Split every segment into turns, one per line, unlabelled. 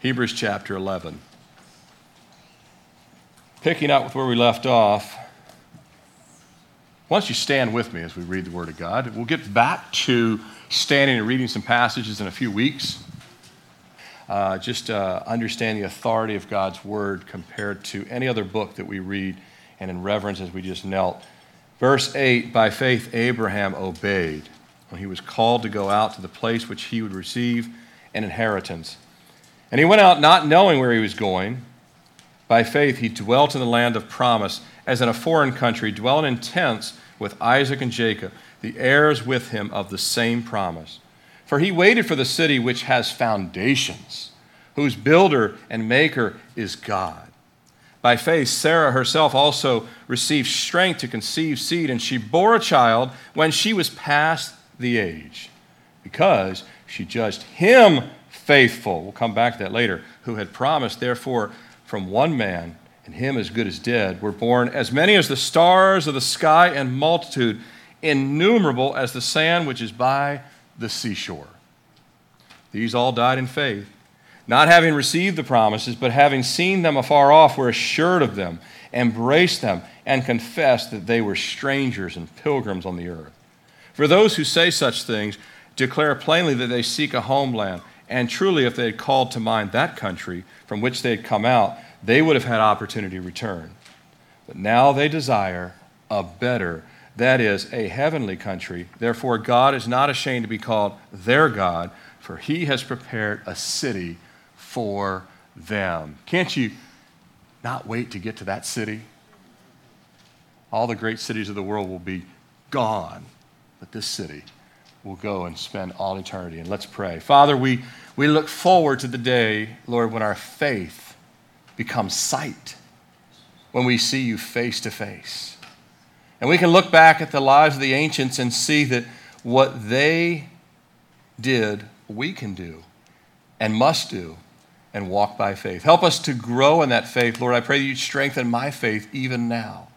Hebrews chapter 11. Picking up with where we left off, why don't you stand with me as we read the Word of God? We'll get back to standing and reading some passages in a few weeks. Uh, just uh, understand the authority of God's Word compared to any other book that we read, and in reverence as we just knelt. Verse 8 By faith, Abraham obeyed when he was called to go out to the place which he would receive an inheritance. And he went out not knowing where he was going. By faith, he dwelt in the land of promise, as in a foreign country, dwelling in tents with Isaac and Jacob, the heirs with him of the same promise. For he waited for the city which has foundations, whose builder and maker is God. By faith, Sarah herself also received strength to conceive seed, and she bore a child when she was past the age, because she judged him faithful. We'll come back to that later, who had promised, therefore, from one man, and him as good as dead, were born as many as the stars of the sky and multitude, innumerable as the sand which is by the seashore. These all died in faith, not having received the promises, but having seen them afar off, were assured of them, embraced them, and confessed that they were strangers and pilgrims on the earth. For those who say such things declare plainly that they seek a homeland. And truly, if they had called to mind that country from which they had come out, they would have had opportunity to return. But now they desire a better, that is, a heavenly country. Therefore, God is not ashamed to be called their God, for he has prepared a city for them. Can't you not wait to get to that city? All the great cities of the world will be gone but this city will go and spend all eternity. And let's pray. Father, we, we look forward to the day, Lord, when our faith becomes sight, when we see you face to face. And we can look back at the lives of the ancients and see that what they did, we can do and must do and walk by faith. Help us to grow in that faith. Lord, I pray that you'd strengthen my faith even now.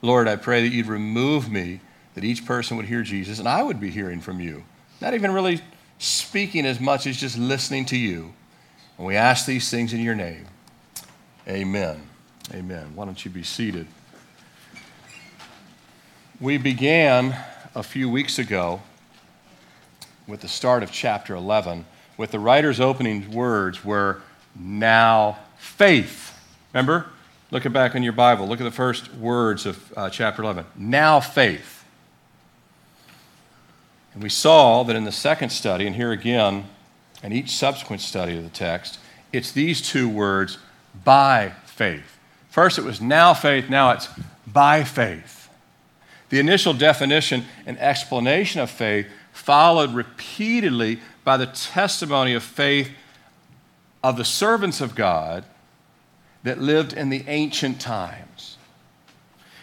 Lord, I pray that you'd remove me that each person would hear Jesus, and I would be hearing from you. Not even really speaking as much as just listening to you. And we ask these things in your name. Amen. Amen. Why don't you be seated? We began a few weeks ago with the start of chapter 11 with the writer's opening words were now faith. Remember? Look it back in your Bible. Look at the first words of uh, chapter 11. Now faith. And we saw that in the second study, and here again, in each subsequent study of the text, it's these two words, by faith. First it was now faith, now it's by faith. The initial definition and explanation of faith followed repeatedly by the testimony of faith of the servants of God that lived in the ancient times.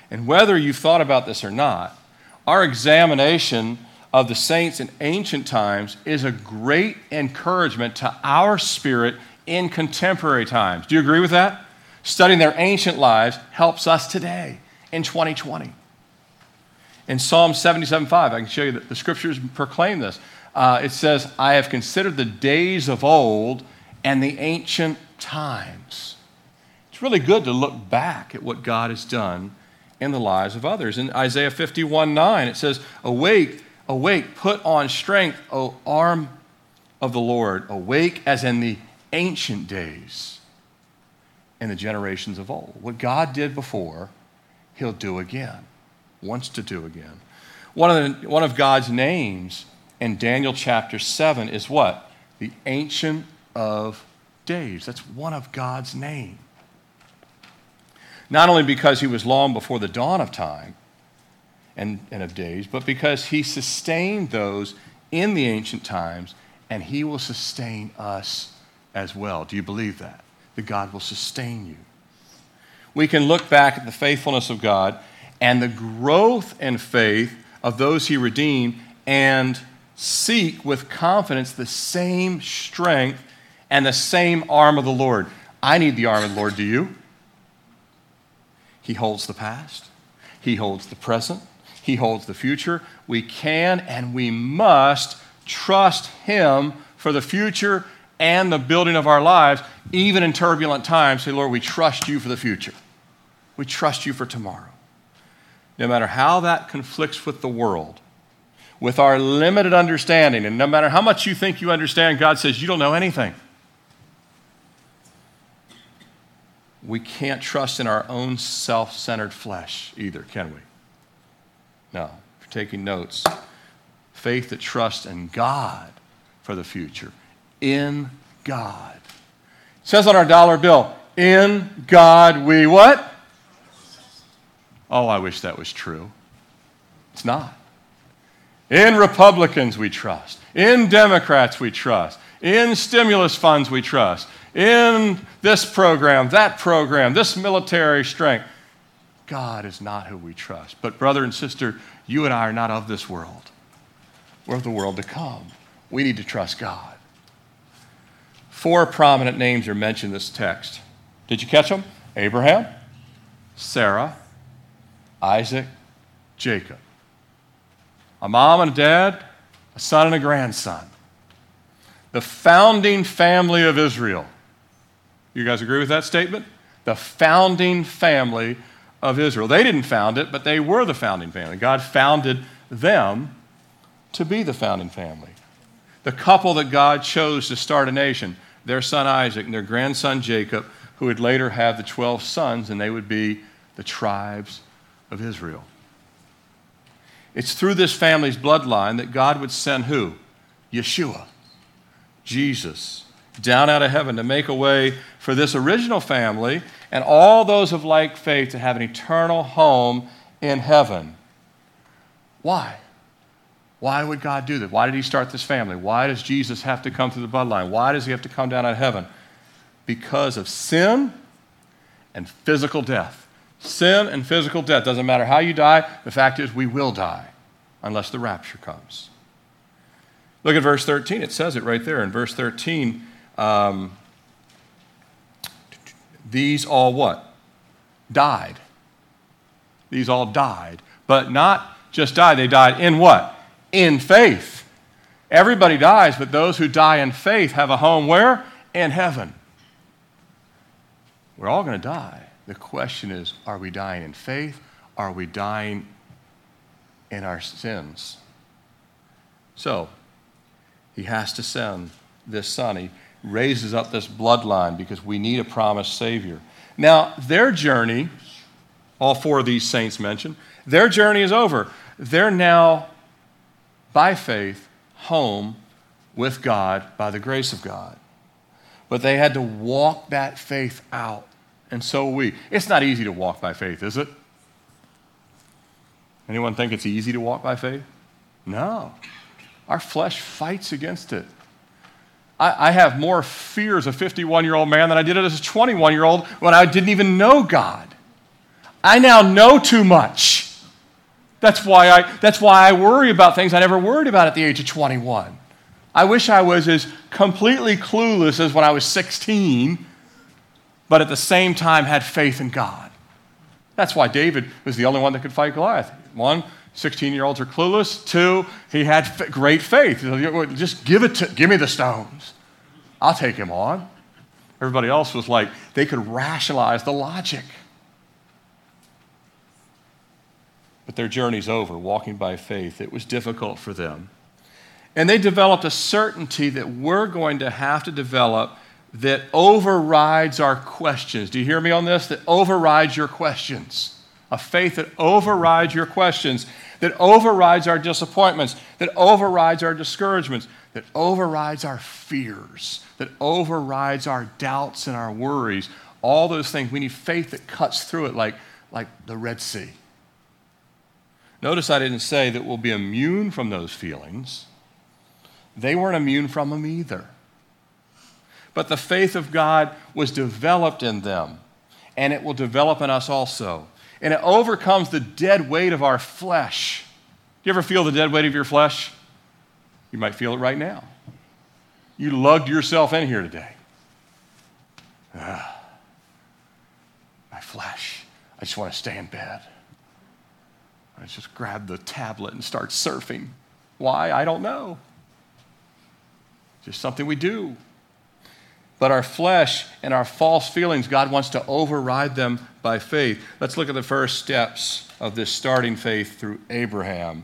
And whether you've thought about this or not, our examination of the saints in ancient times is a great encouragement to our spirit in contemporary times. Do you agree with that? Studying their ancient lives helps us today in 2020. In Psalm 77:5, I can show you that the scriptures proclaim this. Uh, it says, I have considered the days of old and the ancient times. It's really good to look back at what God has done in the lives of others. In Isaiah 51 9, it says, Awake, Awake, put on strength, O arm of the Lord. Awake as in the ancient days in the generations of old. What God did before, He'll do again, wants to do again. One of, the, one of God's names in Daniel chapter 7 is what? The Ancient of Days. That's one of God's name. Not only because He was long before the dawn of time, and, and of days, but because he sustained those in the ancient times, and he will sustain us as well. Do you believe that? That God will sustain you. We can look back at the faithfulness of God and the growth in faith of those he redeemed and seek with confidence the same strength and the same arm of the Lord. I need the arm of the Lord, do you? He holds the past, He holds the present, he holds the future. We can and we must trust Him for the future and the building of our lives, even in turbulent times, say, Lord, we trust you for the future. We trust you for tomorrow. No matter how that conflicts with the world, with our limited understanding, and no matter how much you think you understand, God says you don't know anything. We can't trust in our own self centered flesh either, can we? No. If you're taking notes, faith that trusts in God for the future. In God. It says on our dollar bill, in God we what? Oh, I wish that was true. It's not. In Republicans we trust. In Democrats we trust. In stimulus funds we trust. In this program, that program, this military strength. God is not who we trust. But, brother and sister, you and I are not of this world. We're of the world to come. We need to trust God. Four prominent names are mentioned in this text. Did you catch them? Abraham, Sarah, Isaac, Jacob. A mom and a dad, a son and a grandson. The founding family of Israel. You guys agree with that statement? The founding family of Israel. They didn't found it, but they were the founding family. God founded them to be the founding family. The couple that God chose to start a nation, their son Isaac and their grandson Jacob, who would later have the 12 sons, and they would be the tribes of Israel. It's through this family's bloodline that God would send who? Yeshua, Jesus, down out of heaven to make a way for this original family and all those of like faith to have an eternal home in heaven. Why? Why would God do that? Why did He start this family? Why does Jesus have to come through the bloodline? Why does He have to come down out of heaven? Because of sin and physical death. Sin and physical death. Doesn't matter how you die, the fact is we will die unless the rapture comes. Look at verse 13. It says it right there. In verse 13, um, these all what? Died. These all died. But not just died, they died in what? In faith. Everybody dies, but those who die in faith have a home where? In heaven. We're all going to die. The question is are we dying in faith? Are we dying in our sins? So, he has to send this son. He raises up this bloodline because we need a promised Savior. Now, their journey, all four of these saints mentioned, their journey is over. They're now, by faith, home with God by the grace of God. But they had to walk that faith out, and so we. It's not easy to walk by faith, is it? Anyone think it's easy to walk by faith? No. Our flesh fights against it. I, I have more fear as a 51 year old man than I did as a 21 year old when I didn't even know God. I now know too much. That's why, I, that's why I worry about things I never worried about at the age of 21. I wish I was as completely clueless as when I was 16, but at the same time had faith in God. That's why David was the only one that could fight Goliath. One, 16 year olds are clueless. Two, he had f- great faith. Just give it to, give me the stones. I'll take him on. Everybody else was like, they could rationalize the logic. But their journey's over, walking by faith. It was difficult for them. And they developed a certainty that we're going to have to develop that overrides our questions. Do you hear me on this? That overrides your questions a faith that overrides your questions, that overrides our disappointments, that overrides our discouragements, that overrides our fears, that overrides our doubts and our worries. All those things. We need faith that cuts through it like, like the Red Sea. Notice I didn't say that we'll be immune from those feelings. They weren't immune from them either. But the faith of God was developed in them, and it will develop in us also and it overcomes the dead weight of our flesh. Do you ever feel the dead weight of your flesh? You might feel it right now. You lugged yourself in here today. Ah, my flesh. I just want to stay in bed. I just grab the tablet and start surfing. Why? I don't know. Just something we do. But our flesh and our false feelings, God wants to override them by faith. Let's look at the first steps of this starting faith through Abraham,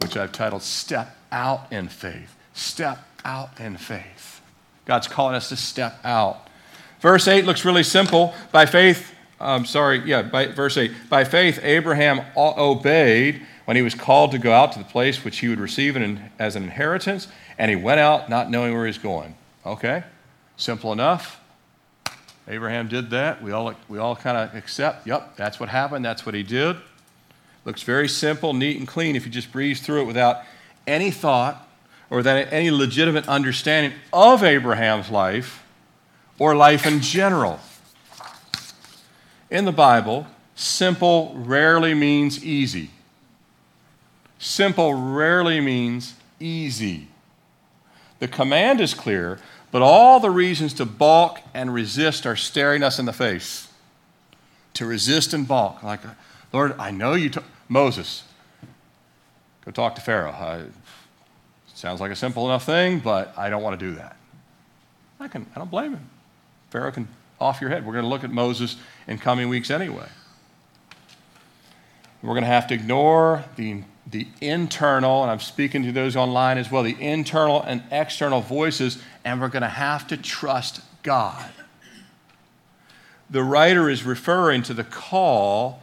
which I've titled Step Out in Faith. Step out in faith. God's calling us to step out. Verse 8 looks really simple. By faith, I'm sorry, yeah, by, verse 8. By faith, Abraham obeyed when he was called to go out to the place which he would receive as an inheritance, and he went out not knowing where he's going. Okay? Simple enough. Abraham did that. We all, we all kind of accept, yep, that's what happened, that's what he did. Looks very simple, neat, and clean if you just breeze through it without any thought or without any legitimate understanding of Abraham's life or life in general. In the Bible, simple rarely means easy. Simple rarely means easy. The command is clear, but all the reasons to balk and resist are staring us in the face. To resist and balk. Like, Lord, I know you, told Moses, go talk to Pharaoh. I, sounds like a simple enough thing, but I don't want to do that. I, can, I don't blame him. Pharaoh can off your head. We're going to look at Moses in coming weeks anyway. We're going to have to ignore the the internal, and I'm speaking to those online as well, the internal and external voices, and we're going to have to trust God. The writer is referring to the call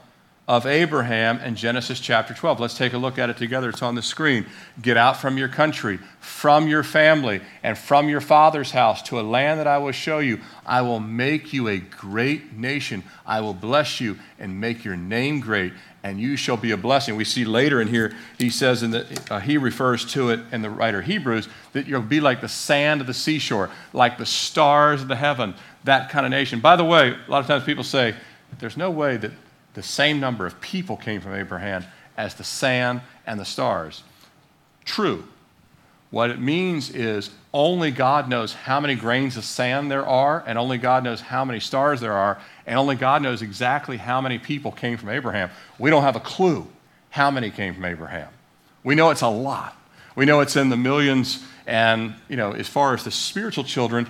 of Abraham in Genesis chapter 12. Let's take a look at it together. It's on the screen. Get out from your country, from your family, and from your father's house to a land that I will show you. I will make you a great nation. I will bless you and make your name great, and you shall be a blessing. We see later in here, he says, in the, uh, he refers to it in the writer Hebrews, that you'll be like the sand of the seashore, like the stars of the heaven, that kind of nation. By the way, a lot of times people say, there's no way that the same number of people came from Abraham as the sand and the stars. True. What it means is only God knows how many grains of sand there are, and only God knows how many stars there are, and only God knows exactly how many people came from Abraham. We don't have a clue how many came from Abraham. We know it's a lot. We know it's in the millions, and you know, as far as the spiritual children,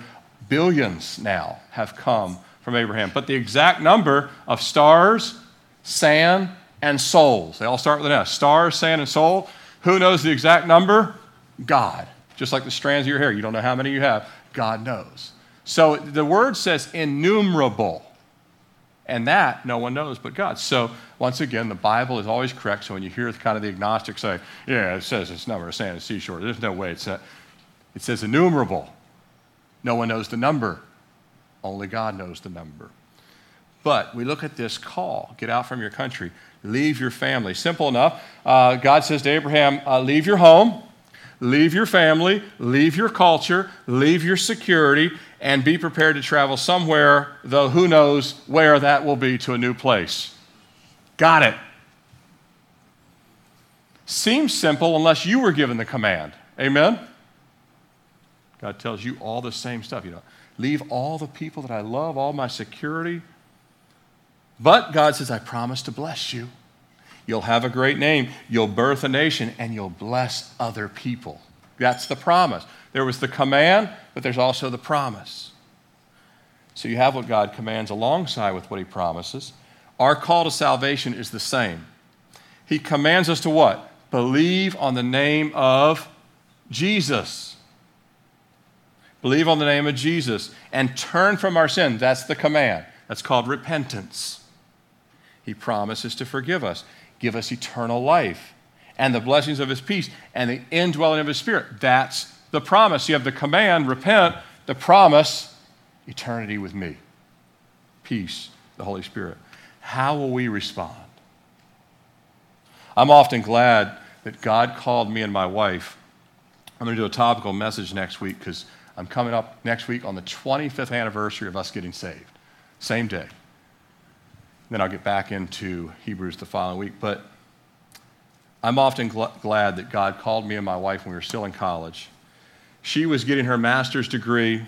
billions now have come from Abraham. But the exact number of stars sand, and souls. They all start with an S. Stars, sand, and soul. Who knows the exact number? God. Just like the strands of your hair. You don't know how many you have. God knows. So the word says innumerable. And that no one knows but God. So once again, the Bible is always correct. So when you hear kind of the agnostic say, yeah, it says it's number of sand and seashore, there's no way it's that. It says innumerable. No one knows the number. Only God knows the number. But we look at this call get out from your country, leave your family. Simple enough. Uh, God says to Abraham, uh, leave your home, leave your family, leave your culture, leave your security, and be prepared to travel somewhere, though who knows where that will be to a new place. Got it. Seems simple unless you were given the command. Amen? God tells you all the same stuff. You know, leave all the people that I love, all my security, but God says, I promise to bless you. You'll have a great name. You'll birth a nation and you'll bless other people. That's the promise. There was the command, but there's also the promise. So you have what God commands alongside with what he promises. Our call to salvation is the same. He commands us to what? Believe on the name of Jesus. Believe on the name of Jesus and turn from our sin. That's the command. That's called repentance. He promises to forgive us, give us eternal life, and the blessings of His peace, and the indwelling of His Spirit. That's the promise. You have the command, repent, the promise, eternity with me, peace, the Holy Spirit. How will we respond? I'm often glad that God called me and my wife. I'm going to do a topical message next week because I'm coming up next week on the 25th anniversary of us getting saved. Same day. Then I'll get back into Hebrews the following week. But I'm often gl- glad that God called me and my wife when we were still in college. She was getting her master's degree.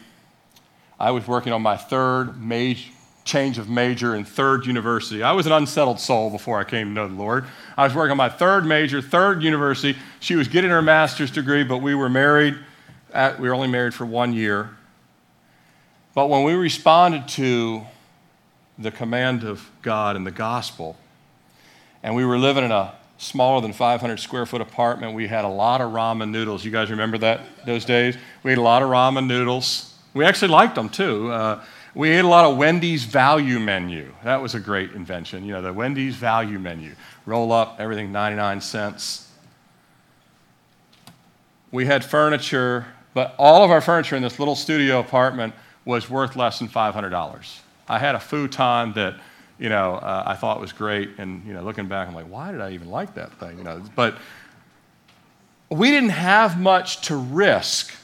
I was working on my third major change of major in third university. I was an unsettled soul before I came to know the Lord. I was working on my third major, third university. She was getting her master's degree, but we were married. At, we were only married for one year. But when we responded to the command of God and the gospel, and we were living in a smaller than 500 square foot apartment, we had a lot of ramen noodles. You guys remember that those days? We ate a lot of ramen noodles. We actually liked them too. Uh, we ate a lot of Wendy's value menu. That was a great invention. You know, the Wendy's value menu. Roll up, everything 99 cents. We had furniture, but all of our furniture in this little studio apartment was worth less than $500. I had a futon that, you know, uh, I thought was great, and you know, looking back, I'm like, why did I even like that thing? You know, but we didn't have much to risk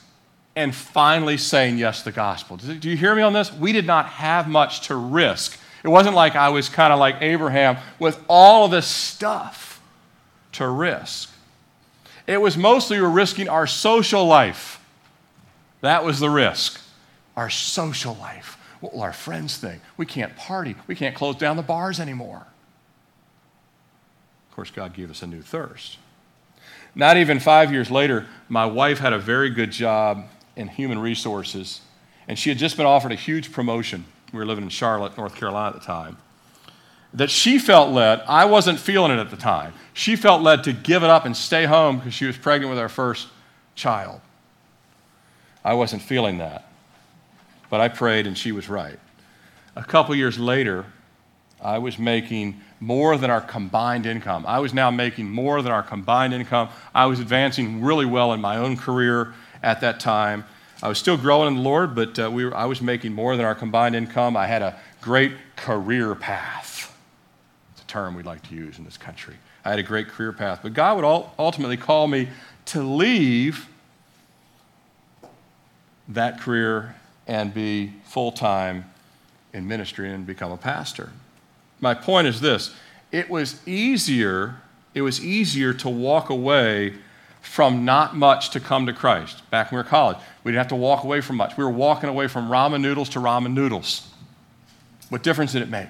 and finally saying yes to the gospel. Do you hear me on this? We did not have much to risk. It wasn't like I was kind of like Abraham with all of this stuff to risk. It was mostly we're risking our social life. That was the risk. Our social life. What will our friends think? We can't party. We can't close down the bars anymore. Of course, God gave us a new thirst. Not even five years later, my wife had a very good job in human resources, and she had just been offered a huge promotion. We were living in Charlotte, North Carolina at the time. That she felt led, I wasn't feeling it at the time. She felt led to give it up and stay home because she was pregnant with our first child. I wasn't feeling that. But I prayed and she was right. A couple years later, I was making more than our combined income. I was now making more than our combined income. I was advancing really well in my own career at that time. I was still growing in the Lord, but uh, we were, I was making more than our combined income. I had a great career path. It's a term we'd like to use in this country. I had a great career path. But God would ultimately call me to leave that career and be full time in ministry and become a pastor. My point is this it was easier, it was easier to walk away from not much to come to Christ. Back when we were college, we didn't have to walk away from much. We were walking away from ramen noodles to ramen noodles. What difference did it make?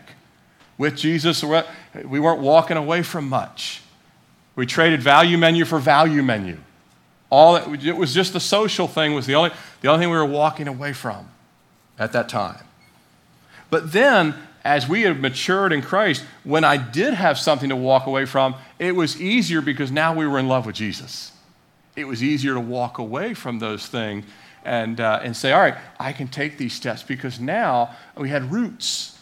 With Jesus, we weren't walking away from much. We traded value menu for value menu. All that, it was just the social thing was the only, the only thing we were walking away from at that time. But then, as we had matured in Christ, when I did have something to walk away from, it was easier because now we were in love with Jesus. It was easier to walk away from those things and, uh, and say, all right, I can take these steps because now we had roots.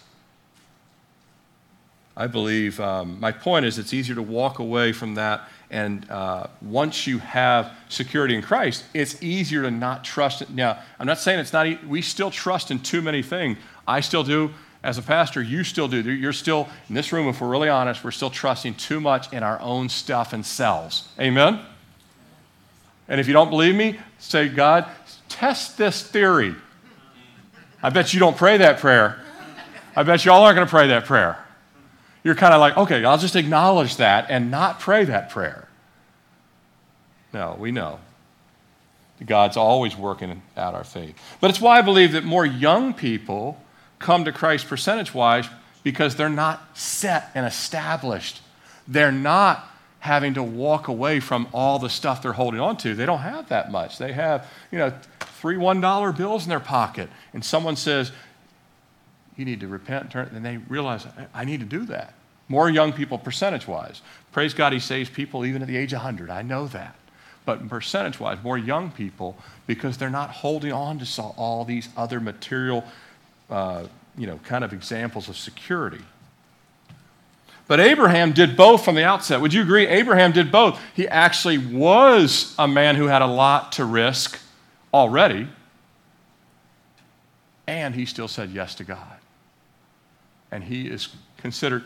I believe um, my point is it's easier to walk away from that and uh, once you have security in Christ, it's easier to not trust. Now, I'm not saying it's not, we still trust in too many things. I still do. As a pastor, you still do. You're still, in this room, if we're really honest, we're still trusting too much in our own stuff and selves. Amen? And if you don't believe me, say, God, test this theory. I bet you don't pray that prayer. I bet you all aren't going to pray that prayer you're kind of like, okay, I'll just acknowledge that and not pray that prayer. No, we know. God's always working out our faith. But it's why I believe that more young people come to Christ percentage wise because they're not set and established. They're not having to walk away from all the stuff they're holding on to. They don't have that much. They have, you know, three $1 bills in their pocket. And someone says, you need to repent and turn, and they realize, I need to do that. More young people, percentage wise. Praise God, He saves people even at the age of 100. I know that. But percentage wise, more young people because they're not holding on to all these other material, uh, you know, kind of examples of security. But Abraham did both from the outset. Would you agree? Abraham did both. He actually was a man who had a lot to risk already, and he still said yes to God. And he is considered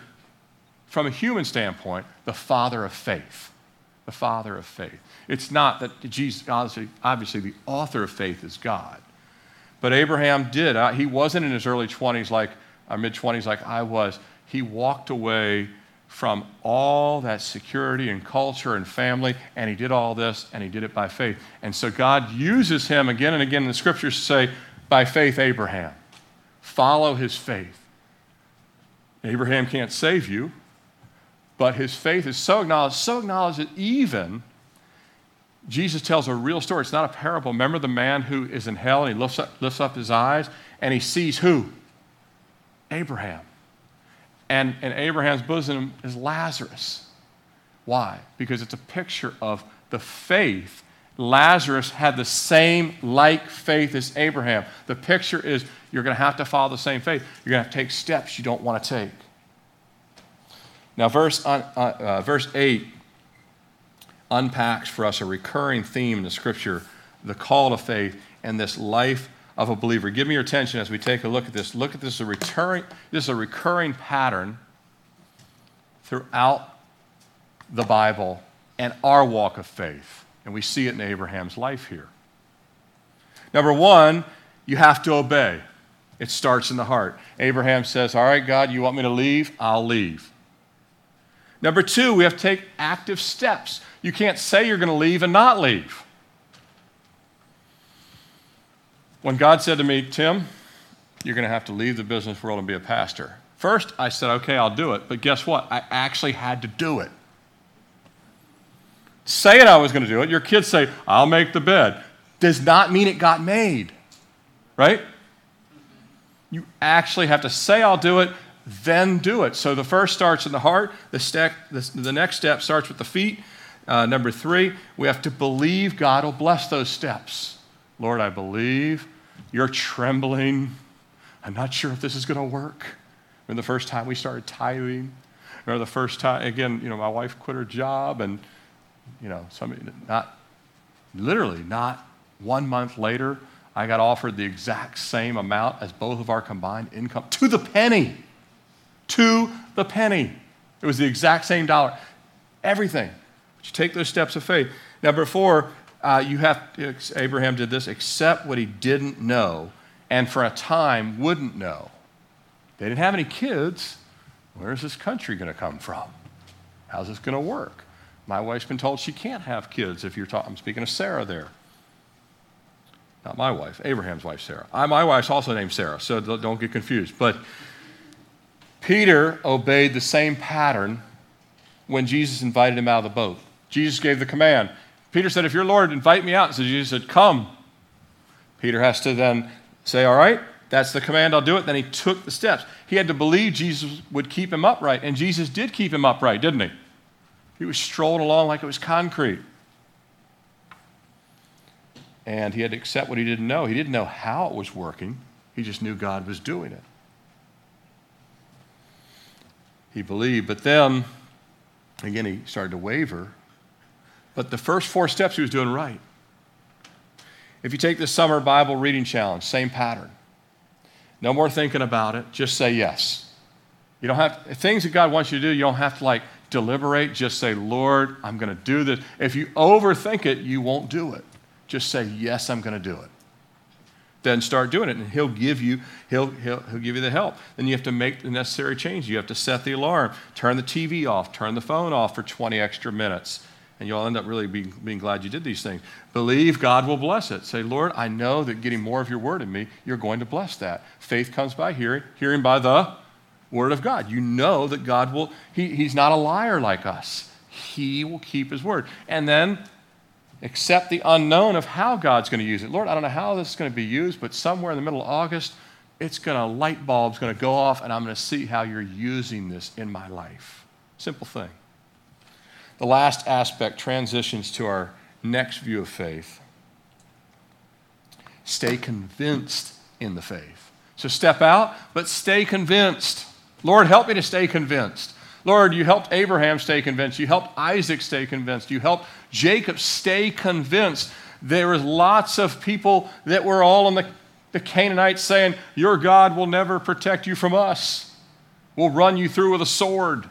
from a human standpoint, the father of faith. The father of faith. It's not that Jesus, obviously, obviously the author of faith is God. But Abraham did. Uh, he wasn't in his early 20s like, or mid 20s like I was. He walked away from all that security and culture and family, and he did all this, and he did it by faith. And so God uses him again and again in the scriptures to say, by faith, Abraham. Follow his faith. Abraham can't save you, but his faith is so acknowledged, so acknowledged that even Jesus tells a real story. It's not a parable. Remember the man who is in hell and he lifts up, lifts up his eyes and he sees who? Abraham. And in Abraham's bosom is Lazarus. Why? Because it's a picture of the faith. Lazarus had the same like faith as Abraham. The picture is you're going to have to follow the same faith. You're going to have to take steps you don't want to take. Now, verse, uh, uh, verse 8 unpacks for us a recurring theme in the scripture the call to faith and this life of a believer. Give me your attention as we take a look at this. Look at this, a recurring, this is a recurring pattern throughout the Bible and our walk of faith. And we see it in Abraham's life here. Number one, you have to obey. It starts in the heart. Abraham says, All right, God, you want me to leave? I'll leave. Number two, we have to take active steps. You can't say you're going to leave and not leave. When God said to me, Tim, you're going to have to leave the business world and be a pastor. First, I said, okay, I'll do it. But guess what? I actually had to do it. Saying I was going to do it, your kids say, I'll make the bed, does not mean it got made, right? You actually have to say, I'll do it, then do it. So the first starts in the heart, the, step, the, the next step starts with the feet. Uh, number three, we have to believe God will bless those steps. Lord, I believe. You're trembling. I'm not sure if this is going to work. When the first time we started tithing, or the first time, again, you know, my wife quit her job, and, you know, somebody, not, literally, not one month later, I got offered the exact same amount as both of our combined income to the penny. To the penny. It was the exact same dollar. Everything. But you take those steps of faith. Number four, uh, you have, Abraham did this, accept what he didn't know and for a time wouldn't know. They didn't have any kids. Where's this country going to come from? How's this going to work? My wife's been told she can't have kids if you're talking, I'm speaking of Sarah there. Not my wife, Abraham's wife, Sarah. I, my wife's also named Sarah, so don't get confused. But Peter obeyed the same pattern when Jesus invited him out of the boat. Jesus gave the command Peter said, If you're Lord, invite me out. So Jesus said, Come. Peter has to then say, All right, that's the command, I'll do it. Then he took the steps. He had to believe Jesus would keep him upright, and Jesus did keep him upright, didn't he? He was strolling along like it was concrete. And he had to accept what he didn't know. He didn't know how it was working, he just knew God was doing it. He believed, but then, again, he started to waver but the first four steps he was doing right. If you take the summer Bible reading challenge, same pattern. No more thinking about it, just say yes. You don't have things that God wants you to do, you don't have to like deliberate, just say, "Lord, I'm going to do this." If you overthink it, you won't do it. Just say, "Yes, I'm going to do it." Then start doing it and he'll give you he'll, he'll, he'll give you the help. Then you have to make the necessary change. You have to set the alarm, turn the TV off, turn the phone off for 20 extra minutes and you'll end up really being, being glad you did these things. Believe God will bless it. Say, Lord, I know that getting more of your word in me, you're going to bless that. Faith comes by hearing, hearing by the word of God. You know that God will, he, He's not a liar like us. He will keep His word. And then accept the unknown of how God's going to use it. Lord, I don't know how this is going to be used, but somewhere in the middle of August, it's going to, light bulb's going to go off, and I'm going to see how you're using this in my life. Simple thing. The last aspect transitions to our next view of faith. Stay convinced in the faith. So step out, but stay convinced. Lord, help me to stay convinced. Lord, you helped Abraham stay convinced. You helped Isaac stay convinced. You helped Jacob stay convinced. There was lots of people that were all in the, the Canaanites saying, Your God will never protect you from us. We'll run you through with a sword.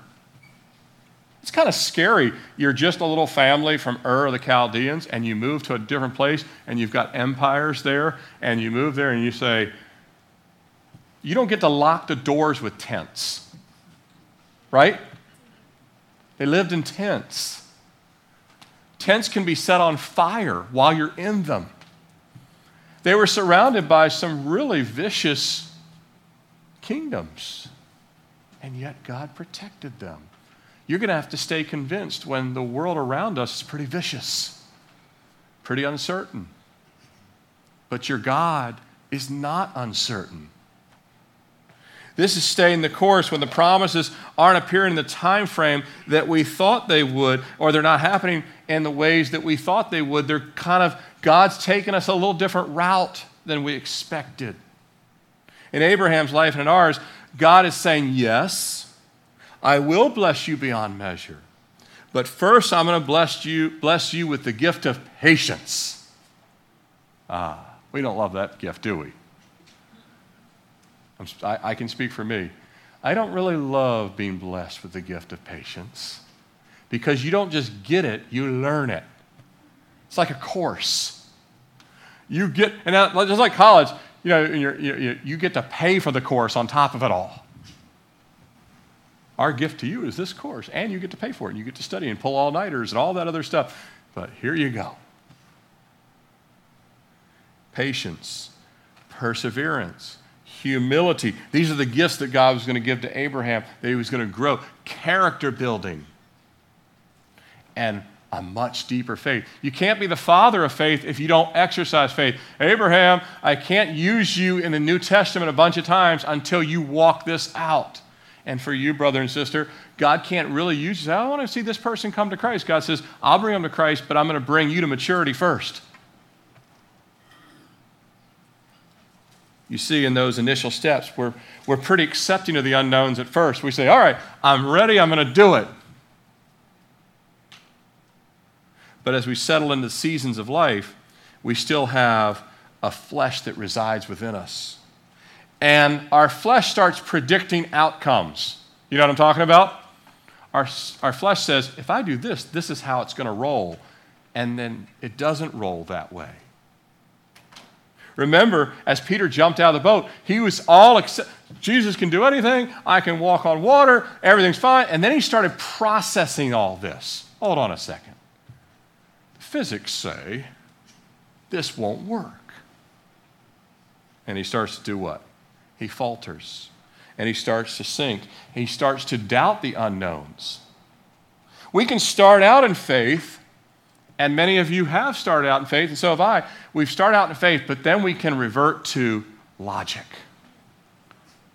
It's kind of scary. You're just a little family from Ur of the Chaldeans, and you move to a different place, and you've got empires there, and you move there, and you say, You don't get to lock the doors with tents, right? They lived in tents. Tents can be set on fire while you're in them. They were surrounded by some really vicious kingdoms, and yet God protected them you're going to have to stay convinced when the world around us is pretty vicious, pretty uncertain. But your God is not uncertain. This is staying the course when the promises aren't appearing in the time frame that we thought they would, or they're not happening in the ways that we thought they would. They're kind of, God's taken us a little different route than we expected. In Abraham's life and in ours, God is saying, Yes, I will bless you beyond measure. But first, I'm going to bless you, bless you with the gift of patience. Ah, we don't love that gift, do we? I, I can speak for me. I don't really love being blessed with the gift of patience because you don't just get it, you learn it. It's like a course. You get, and just like college, you know, you you get to pay for the course on top of it all. Our gift to you is this course, and you get to pay for it, and you get to study and pull all nighters and all that other stuff. But here you go patience, perseverance, humility. These are the gifts that God was going to give to Abraham, that he was going to grow. Character building and a much deeper faith. You can't be the father of faith if you don't exercise faith. Abraham, I can't use you in the New Testament a bunch of times until you walk this out. And for you, brother and sister, God can't really use you. I want to see this person come to Christ. God says, I'll bring them to Christ, but I'm going to bring you to maturity first. You see in those initial steps, we're, we're pretty accepting of the unknowns at first. We say, All right, I'm ready, I'm going to do it. But as we settle into seasons of life, we still have a flesh that resides within us. And our flesh starts predicting outcomes. You know what I'm talking about? Our, our flesh says, if I do this, this is how it's going to roll. And then it doesn't roll that way. Remember, as Peter jumped out of the boat, he was all accept- Jesus can do anything. I can walk on water. Everything's fine. And then he started processing all this. Hold on a second. Physics say this won't work. And he starts to do what? He falters and he starts to sink. He starts to doubt the unknowns. We can start out in faith and many of you have started out in faith, and so have I. We've started out in faith, but then we can revert to logic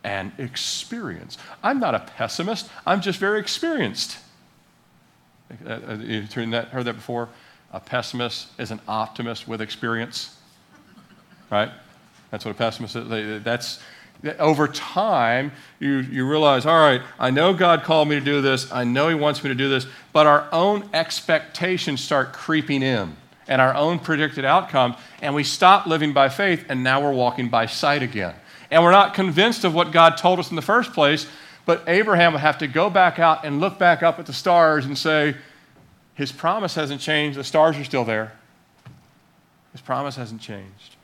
and experience. I'm not a pessimist, I'm just very experienced. You've heard that before? A pessimist is an optimist with experience, right? That's what a pessimist is. That's, over time, you, you realize, all right, I know God called me to do this. I know He wants me to do this. But our own expectations start creeping in and our own predicted outcomes. And we stop living by faith, and now we're walking by sight again. And we're not convinced of what God told us in the first place. But Abraham would have to go back out and look back up at the stars and say, His promise hasn't changed. The stars are still there. His promise hasn't changed.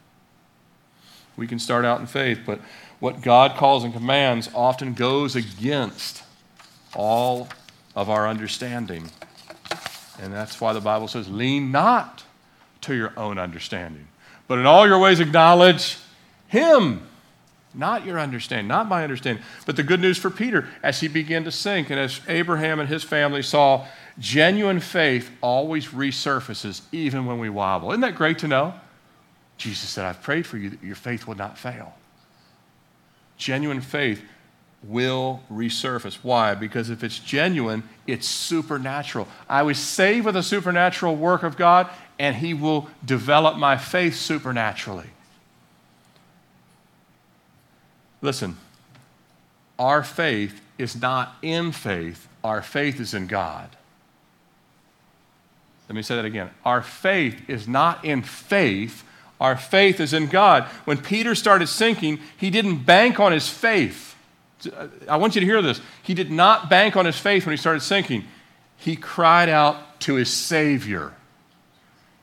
We can start out in faith, but what God calls and commands often goes against all of our understanding. And that's why the Bible says, lean not to your own understanding, but in all your ways acknowledge Him. Not your understanding, not my understanding. But the good news for Peter, as he began to sink, and as Abraham and his family saw, genuine faith always resurfaces even when we wobble. Isn't that great to know? Jesus said, I've prayed for you that your faith would not fail genuine faith will resurface. Why? Because if it's genuine, it's supernatural. I was saved with a supernatural work of God, and He will develop my faith supernaturally. Listen, our faith is not in faith, our faith is in God. Let me say that again. Our faith is not in faith, our faith is in God. When Peter started sinking, he didn't bank on his faith. I want you to hear this. He did not bank on his faith when he started sinking. He cried out to his Savior.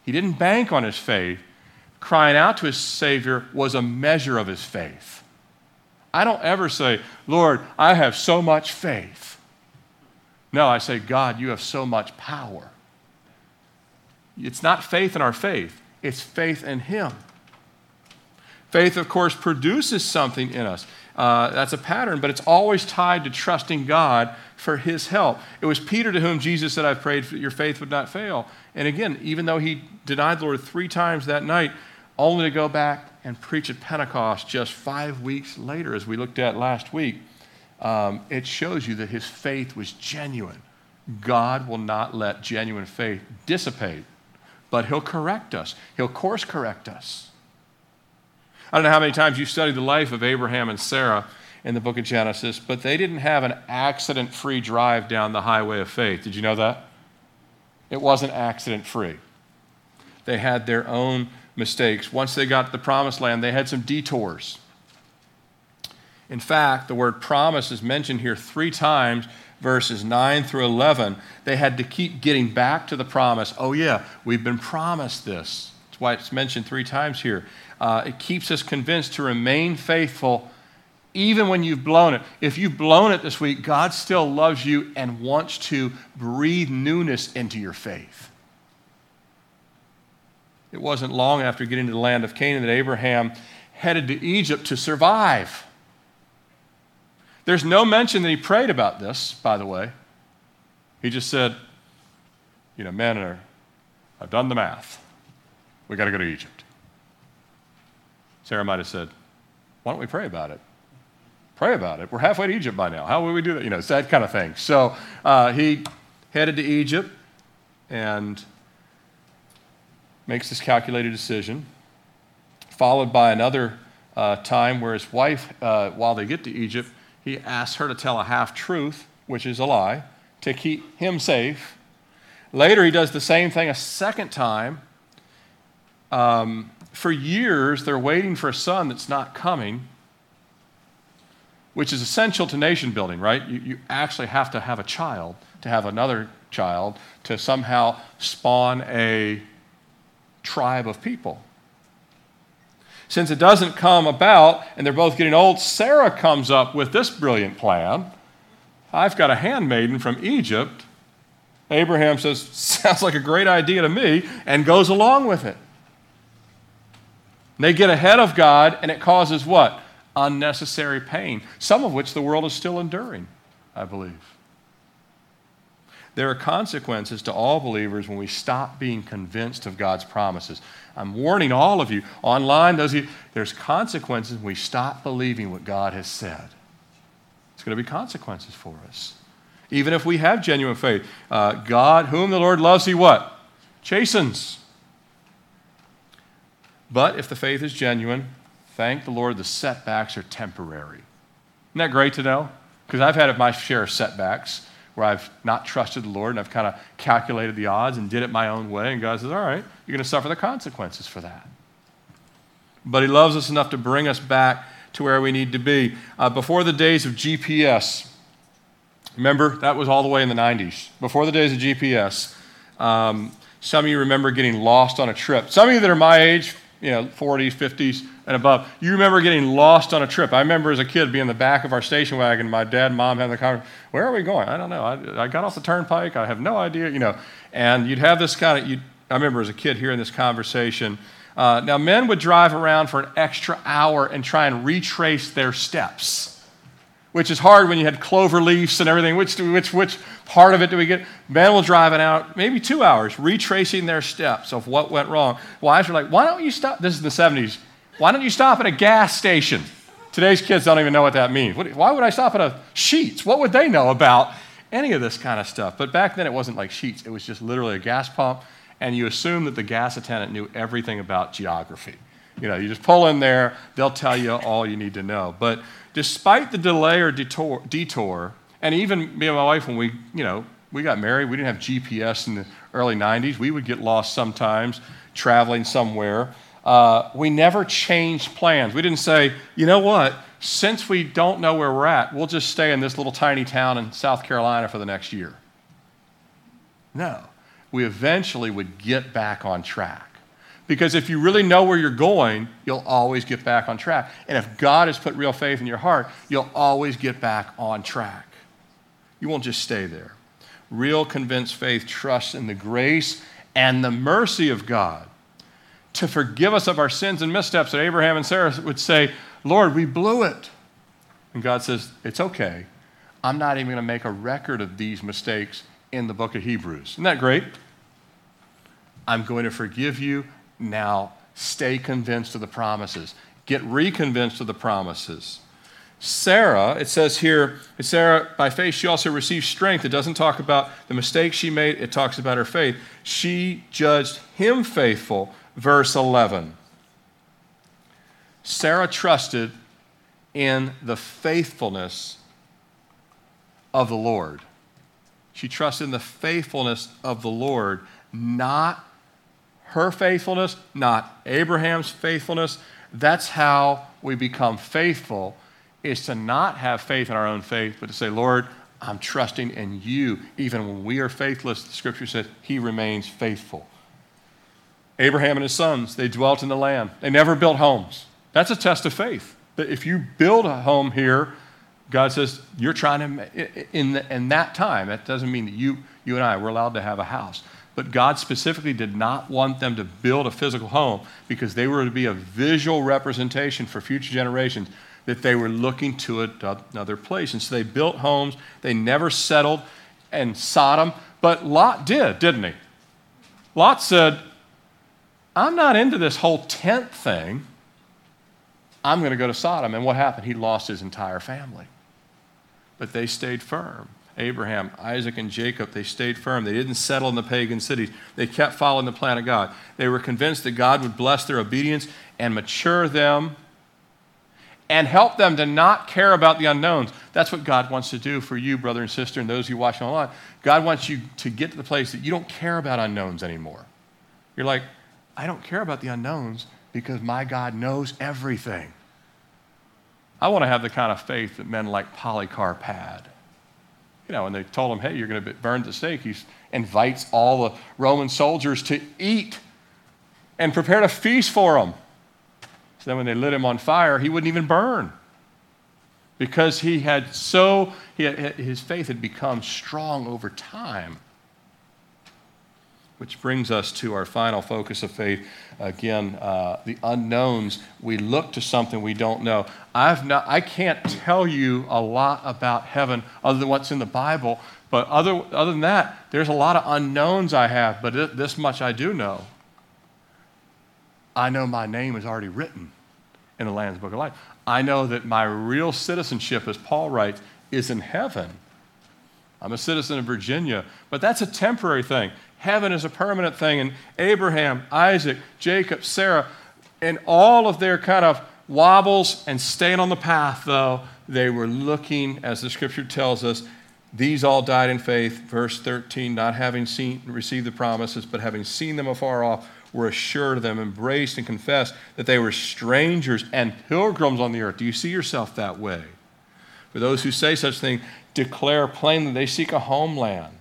He didn't bank on his faith. Crying out to his Savior was a measure of his faith. I don't ever say, Lord, I have so much faith. No, I say, God, you have so much power. It's not faith in our faith, it's faith in Him. Faith, of course, produces something in us. Uh, that's a pattern, but it's always tied to trusting God for His help. It was Peter to whom Jesus said, I've prayed that your faith would not fail. And again, even though he denied the Lord three times that night, only to go back and preach at Pentecost just five weeks later, as we looked at last week, um, it shows you that his faith was genuine. God will not let genuine faith dissipate, but he'll correct us, he'll course correct us. I don't know how many times you studied the life of Abraham and Sarah in the book of Genesis, but they didn't have an accident free drive down the highway of faith. Did you know that? It wasn't accident free. They had their own mistakes. Once they got to the promised land, they had some detours. In fact, the word promise is mentioned here three times, verses 9 through 11. They had to keep getting back to the promise. Oh, yeah, we've been promised this. That's why it's mentioned three times here. Uh, it keeps us convinced to remain faithful even when you've blown it. If you've blown it this week, God still loves you and wants to breathe newness into your faith. It wasn't long after getting to the land of Canaan that Abraham headed to Egypt to survive. There's no mention that he prayed about this, by the way. He just said, You know, are, I've done the math. We got to go to Egypt. Sarah might have said, Why don't we pray about it? Pray about it. We're halfway to Egypt by now. How will we do that? You know, it's that kind of thing. So uh, he headed to Egypt and makes this calculated decision, followed by another uh, time where his wife, uh, while they get to Egypt, he asks her to tell a half truth, which is a lie, to keep him safe. Later, he does the same thing a second time. Um, for years, they're waiting for a son that's not coming, which is essential to nation building, right? You, you actually have to have a child to have another child to somehow spawn a tribe of people. Since it doesn't come about and they're both getting old, Sarah comes up with this brilliant plan. I've got a handmaiden from Egypt. Abraham says, Sounds like a great idea to me, and goes along with it. They get ahead of God, and it causes what? Unnecessary pain, some of which the world is still enduring, I believe. There are consequences to all believers when we stop being convinced of God's promises. I'm warning all of you online, those of you, there's consequences when we stop believing what God has said. It's going to be consequences for us. Even if we have genuine faith. Uh, God, whom the Lord loves, he what? Chastens. But if the faith is genuine, thank the Lord the setbacks are temporary. Isn't that great to know? Because I've had my share of setbacks where I've not trusted the Lord and I've kind of calculated the odds and did it my own way. And God says, All right, you're going to suffer the consequences for that. But He loves us enough to bring us back to where we need to be. Uh, before the days of GPS, remember, that was all the way in the 90s. Before the days of GPS, um, some of you remember getting lost on a trip. Some of you that are my age, you know, 40s, 50s, and above. You remember getting lost on a trip. I remember as a kid being in the back of our station wagon, my dad and mom having the conversation, where are we going? I don't know. I, I got off the turnpike. I have no idea, you know. And you'd have this kind of, you I remember as a kid hearing this conversation. Uh, now, men would drive around for an extra hour and try and retrace their steps which is hard when you had clover leaves and everything. Which, which, which part of it do we get? Men will drive it out maybe two hours, retracing their steps of what went wrong. Wives are like, why don't you stop? This is the 70s. Why don't you stop at a gas station? Today's kids don't even know what that means. Why would I stop at a Sheetz? What would they know about any of this kind of stuff? But back then it wasn't like Sheetz, It was just literally a gas pump, and you assume that the gas attendant knew everything about geography. You know, you just pull in there, they'll tell you all you need to know. But despite the delay or detour, detour, and even me and my wife, when we, you know, we got married, we didn't have GPS in the early 90s. We would get lost sometimes traveling somewhere. Uh, we never changed plans. We didn't say, you know what, since we don't know where we're at, we'll just stay in this little tiny town in South Carolina for the next year. No. We eventually would get back on track. Because if you really know where you're going, you'll always get back on track. And if God has put real faith in your heart, you'll always get back on track. You won't just stay there. Real convinced faith trusts in the grace and the mercy of God to forgive us of our sins and missteps. That Abraham and Sarah would say, Lord, we blew it. And God says, It's okay. I'm not even going to make a record of these mistakes in the book of Hebrews. Isn't that great? I'm going to forgive you now Stay convinced of the promises. Get reconvinced of the promises. Sarah, it says here, Sarah, by faith, she also received strength. It doesn't talk about the mistakes she made, it talks about her faith. She judged him faithful, verse 11. Sarah trusted in the faithfulness of the Lord. She trusted in the faithfulness of the Lord, not her faithfulness, not Abraham's faithfulness. That's how we become faithful is to not have faith in our own faith, but to say, Lord, I'm trusting in you. Even when we are faithless, the scripture says he remains faithful. Abraham and his sons, they dwelt in the land. They never built homes. That's a test of faith. That if you build a home here, God says you're trying to, in, the, in that time, that doesn't mean that you, you and I, we're allowed to have a house. But God specifically did not want them to build a physical home because they were to be a visual representation for future generations that they were looking to another place. And so they built homes. They never settled in Sodom. But Lot did, didn't he? Lot said, I'm not into this whole tent thing. I'm going to go to Sodom. And what happened? He lost his entire family. But they stayed firm. Abraham, Isaac, and Jacob, they stayed firm. They didn't settle in the pagan cities. They kept following the plan of God. They were convinced that God would bless their obedience and mature them and help them to not care about the unknowns. That's what God wants to do for you, brother and sister, and those who watch online. God wants you to get to the place that you don't care about unknowns anymore. You're like, I don't care about the unknowns because my God knows everything. I want to have the kind of faith that men like Polycarp had. You know, when they told him, hey, you're going to be burned at the stake, he invites all the Roman soldiers to eat and prepared a feast for them So then when they lit him on fire, he wouldn't even burn because he had so, he had, his faith had become strong over time. Which brings us to our final focus of faith. Again, uh, the unknowns. We look to something we don't know. I've not, I can't tell you a lot about heaven other than what's in the Bible, but other, other than that, there's a lot of unknowns I have, but this much I do know. I know my name is already written in the Lamb's Book of Life. I know that my real citizenship, as Paul writes, is in heaven. I'm a citizen of Virginia, but that's a temporary thing. Heaven is a permanent thing. And Abraham, Isaac, Jacob, Sarah, and all of their kind of wobbles and staying on the path, though, they were looking, as the scripture tells us, these all died in faith, verse 13, not having seen, received the promises, but having seen them afar off were assured of them, embraced, and confessed that they were strangers and pilgrims on the earth. Do you see yourself that way? For those who say such things, declare plainly they seek a homeland.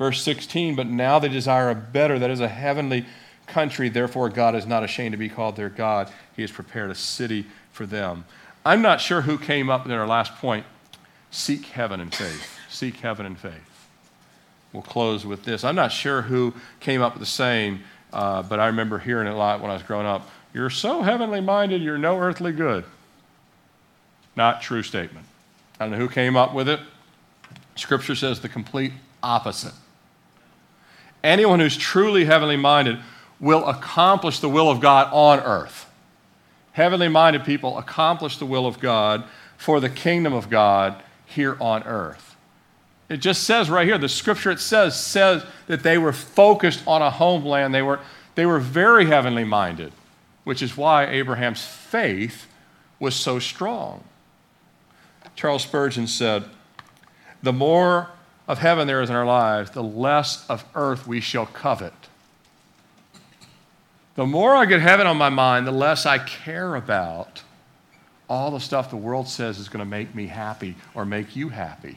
Verse 16, but now they desire a better, that is a heavenly country. Therefore, God is not ashamed to be called their God. He has prepared a city for them. I'm not sure who came up in our last point. Seek heaven and faith. Seek heaven and faith. We'll close with this. I'm not sure who came up with the saying, uh, but I remember hearing it a lot when I was growing up. You're so heavenly minded, you're no earthly good. Not true statement. I don't know who came up with it. Scripture says the complete opposite. Anyone who's truly heavenly minded will accomplish the will of God on earth. Heavenly minded people accomplish the will of God for the kingdom of God here on earth. It just says right here, the scripture it says says that they were focused on a homeland. They were, they were very heavenly minded, which is why Abraham's faith was so strong. Charles Spurgeon said, The more of heaven there is in our lives, the less of earth we shall covet. The more I get heaven on my mind, the less I care about all the stuff the world says is going to make me happy or make you happy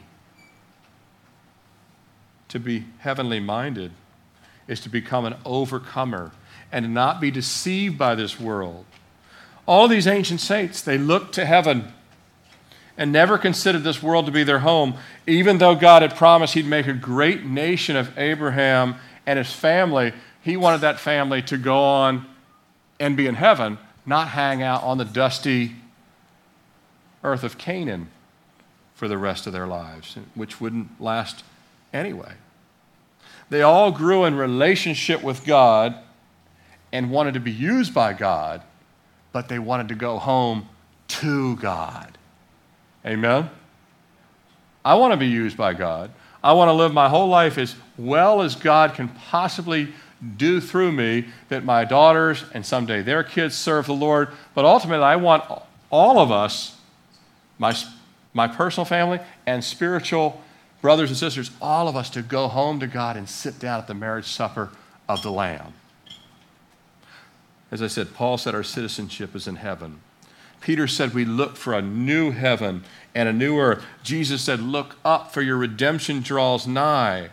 to be heavenly minded is to become an overcomer and not be deceived by this world. All these ancient saints, they looked to heaven and never considered this world to be their home, even though God had promised He'd make a great nation of Abraham and his family. He wanted that family to go on and be in heaven, not hang out on the dusty earth of Canaan for the rest of their lives, which wouldn't last anyway. They all grew in relationship with God and wanted to be used by God, but they wanted to go home to God. Amen? I want to be used by God. I want to live my whole life as well as God can possibly do through me, that my daughters and someday their kids serve the Lord. But ultimately, I want all of us, my, my personal family and spiritual brothers and sisters, all of us to go home to God and sit down at the marriage supper of the Lamb. As I said, Paul said our citizenship is in heaven. Peter said we look for a new heaven and a new earth. Jesus said, Look up, for your redemption draws nigh.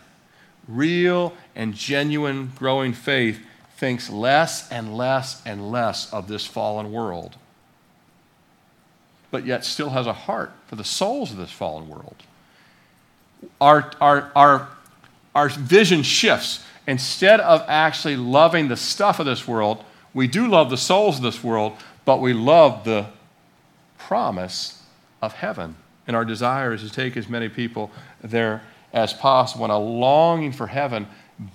Real and genuine growing faith thinks less and less and less of this fallen world, but yet still has a heart for the souls of this fallen world. Our, our, our, our vision shifts. Instead of actually loving the stuff of this world, we do love the souls of this world, but we love the promise of heaven. And our desire is to take as many people there as possible. And a longing for heaven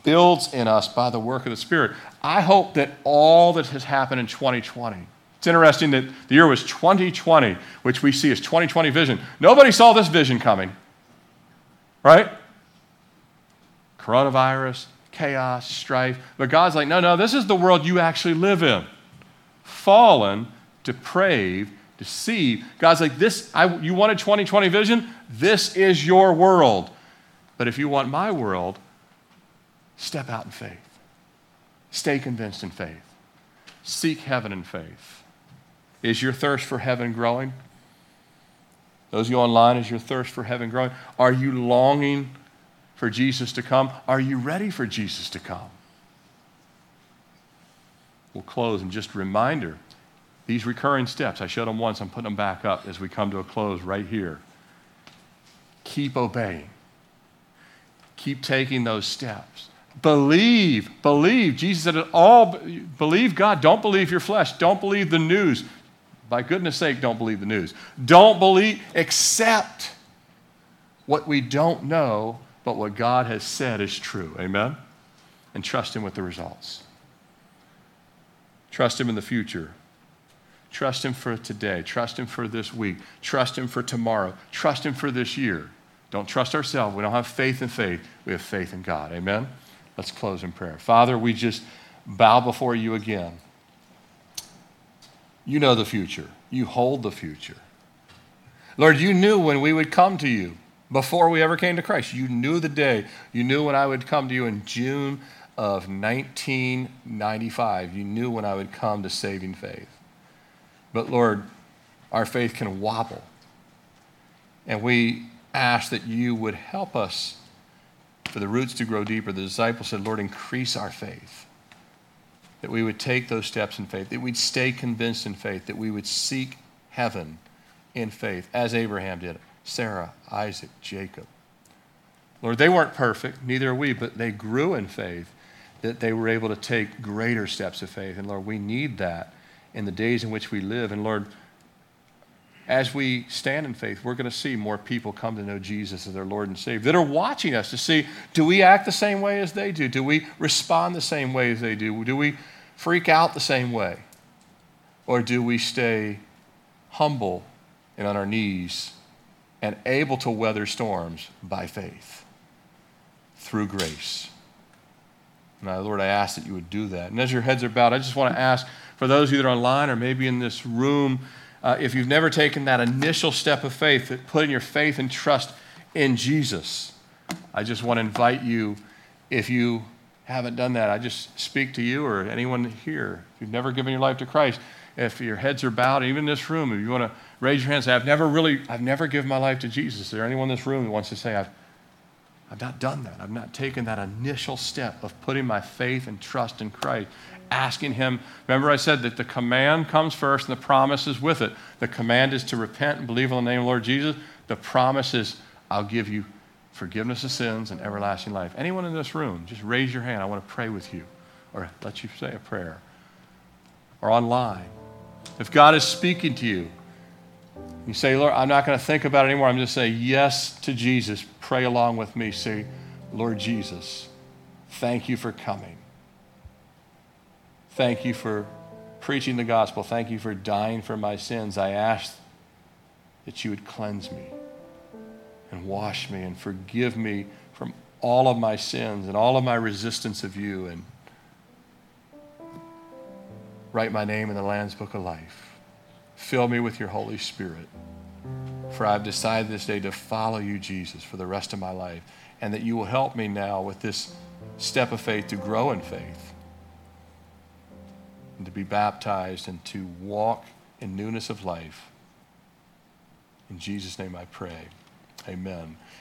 builds in us by the work of the Spirit. I hope that all that has happened in 2020, it's interesting that the year was 2020, which we see as 2020 vision. Nobody saw this vision coming, right? Coronavirus, chaos, strife. But God's like, no, no, this is the world you actually live in. Fallen, depraved, deceived. God's like, this, I, you wanted 2020 vision? This is your world. But if you want my world, step out in faith. Stay convinced in faith. Seek heaven in faith. Is your thirst for heaven growing? Those of you online, is your thirst for heaven growing? Are you longing for Jesus to come? Are you ready for Jesus to come? We'll close and just a reminder these recurring steps, I showed them once, I'm putting them back up as we come to a close right here. Keep obeying, keep taking those steps. Believe, believe. Jesus said it all. Believe God. Don't believe your flesh. Don't believe the news. By goodness sake, don't believe the news. Don't believe, accept what we don't know, but what God has said is true. Amen? And trust Him with the results. Trust Him in the future. Trust Him for today. Trust Him for this week. Trust Him for tomorrow. Trust Him for this year. Don't trust ourselves. We don't have faith in faith. We have faith in God. Amen? Let's close in prayer. Father, we just bow before you again. You know the future, you hold the future. Lord, you knew when we would come to you before we ever came to Christ. You knew the day. You knew when I would come to you in June of 1995. You knew when I would come to saving faith. But Lord, our faith can wobble. And we ask that you would help us for the roots to grow deeper. The disciples said, Lord, increase our faith. That we would take those steps in faith, that we'd stay convinced in faith, that we would seek heaven in faith, as Abraham did, Sarah, Isaac, Jacob. Lord, they weren't perfect, neither are we, but they grew in faith, that they were able to take greater steps of faith. And Lord, we need that in the days in which we live. And Lord, as we stand in faith, we're going to see more people come to know Jesus as their Lord and Savior that are watching us to see do we act the same way as they do? Do we respond the same way as they do? Do we freak out the same way? Or do we stay humble and on our knees and able to weather storms by faith through grace? Now, Lord, I ask that you would do that. And as your heads are bowed, I just want to ask for those of you that are online or maybe in this room, uh, if you've never taken that initial step of faith, that putting your faith and trust in Jesus, I just want to invite you, if you haven't done that, I just speak to you or anyone here. If you've never given your life to Christ, if your heads are bowed, even in this room, if you want to raise your hand and say, I've never really, I've never given my life to Jesus. Is there anyone in this room who wants to say, I've, I've not done that. I've not taken that initial step of putting my faith and trust in Christ asking Him. Remember, I said that the command comes first and the promise is with it. The command is to repent and believe in the name of the Lord Jesus. The promise is, I'll give you forgiveness of sins and everlasting life. Anyone in this room, just raise your hand. I want to pray with you or let you say a prayer. Or online. If God is speaking to you, you say, Lord, I'm not going to think about it anymore. I'm just say yes to Jesus. Pray along with me. Say, Lord Jesus, thank you for coming. Thank you for preaching the gospel. Thank you for dying for my sins. I ask that you would cleanse me and wash me and forgive me from all of my sins and all of my resistance of you and write my name in the Lamb's Book of Life. Fill me with your Holy Spirit. For I've decided this day to follow you, Jesus, for the rest of my life, and that you will help me now with this step of faith to grow in faith and to be baptized and to walk in newness of life. In Jesus' name I pray. Amen.